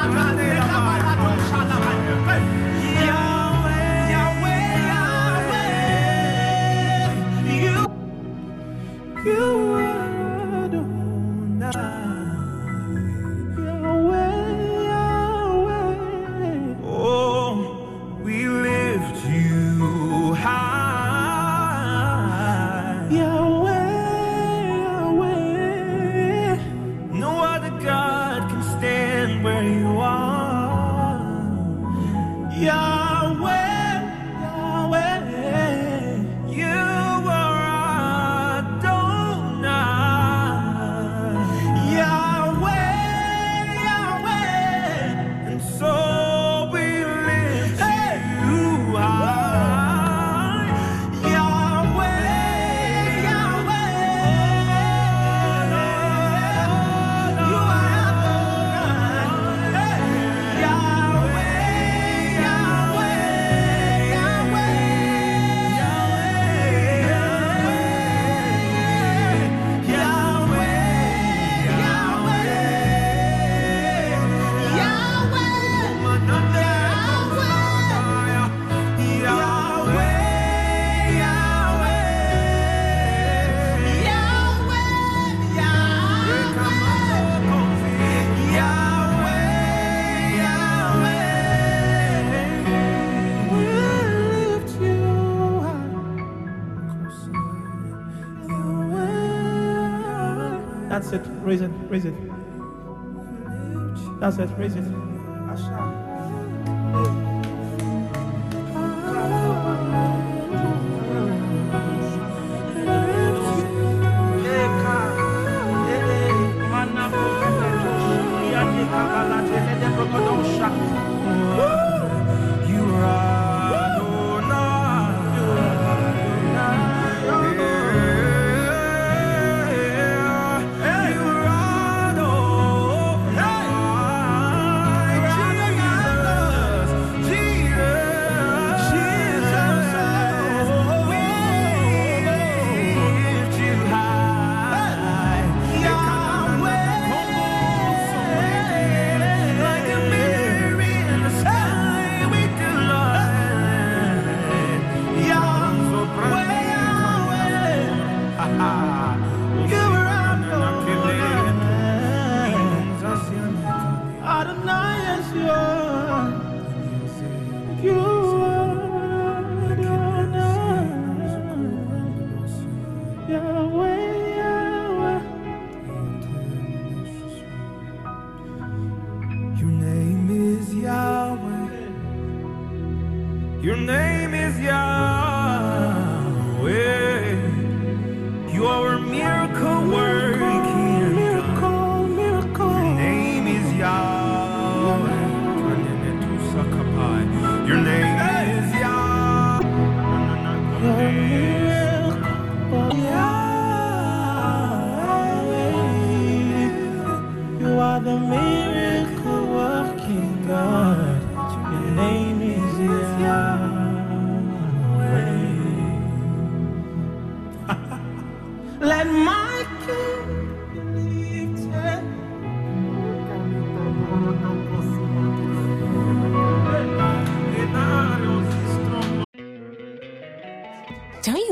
You Yahweh, That's it. Raise it. Raise it. That's it. Raise it. You Your name is Yahweh.